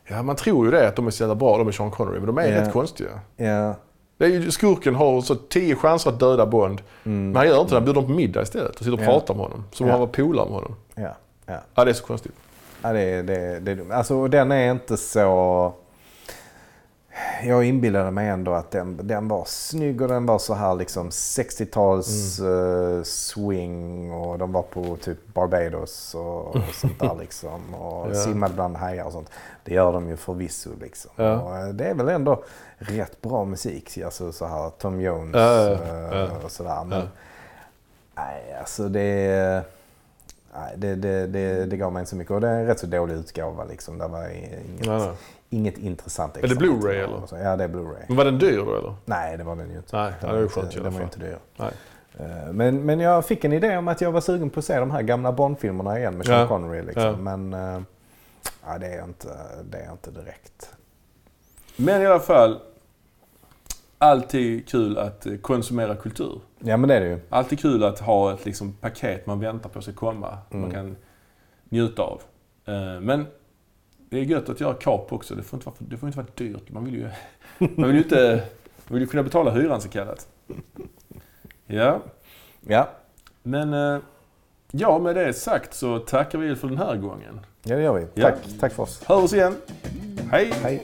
ja, man tror ju det, att de är så jävla bra, de är Sean Connery, men de är Ja. rätt konstiga. Ja. Det är ju, skurken har så tio chanser att döda Bond, Mm. men han gör inte det. Han bjuder dem på middag istället och sitter och Ja. pratar med honom. Som om Ja. han var polare med honom. Ja. Ja. Ja, det är så konstigt. Ja, det, det, det, alltså den är inte så... Jag inbillade mig ändå att den, den var snygg och den var så här liksom 60-tals Mm. eh, swing och de var på typ Barbados och, och sånt där liksom. Och Ja. simmade bland hajar och sånt. Det gör de ju förvisso liksom. Ja. Och eh, det är väl ändå rätt bra musik. Alltså så här Tom Jones Ja, ja. och sådär. Men nej, alltså det... Nej, det, det, det, det gav mig inte så mycket. Och det är en rätt så dålig utgåva liksom. Det var inget. Inget intressant. Är det Blu-ray, eller? Ja, det är Blu-ray. Men var den dyr då eller? Nej, det var den ju inte. Nej, Den det är ju skönt i alla Den var inte dyr. Nej. Eh, Men, men jag fick en idé om att jag var sugen på att se de här gamla Bond-filmerna igen med Sean Ja. Connery. Liksom. Ja. Men eh, ja, det, är inte, det är inte direkt. Men i alla fall, alltid kul att eh, konsumera kultur. Ja, men det är det ju. Alltid kul att ha ett liksom, paket man väntar på ska komma. Man Mm. kan njuta av. Men det är gött att göra kap också. Det får inte vara, det får inte vara dyrt. Man vill ju, man vill ju inte, man vill ju kunna betala hyran så kallat. Ja, Ja, men eh, ja, med det sagt så tackar vi för den här gången. ja det gör vi. Ja. Tack, tack för oss. Hör oss igen. Hej! Hej.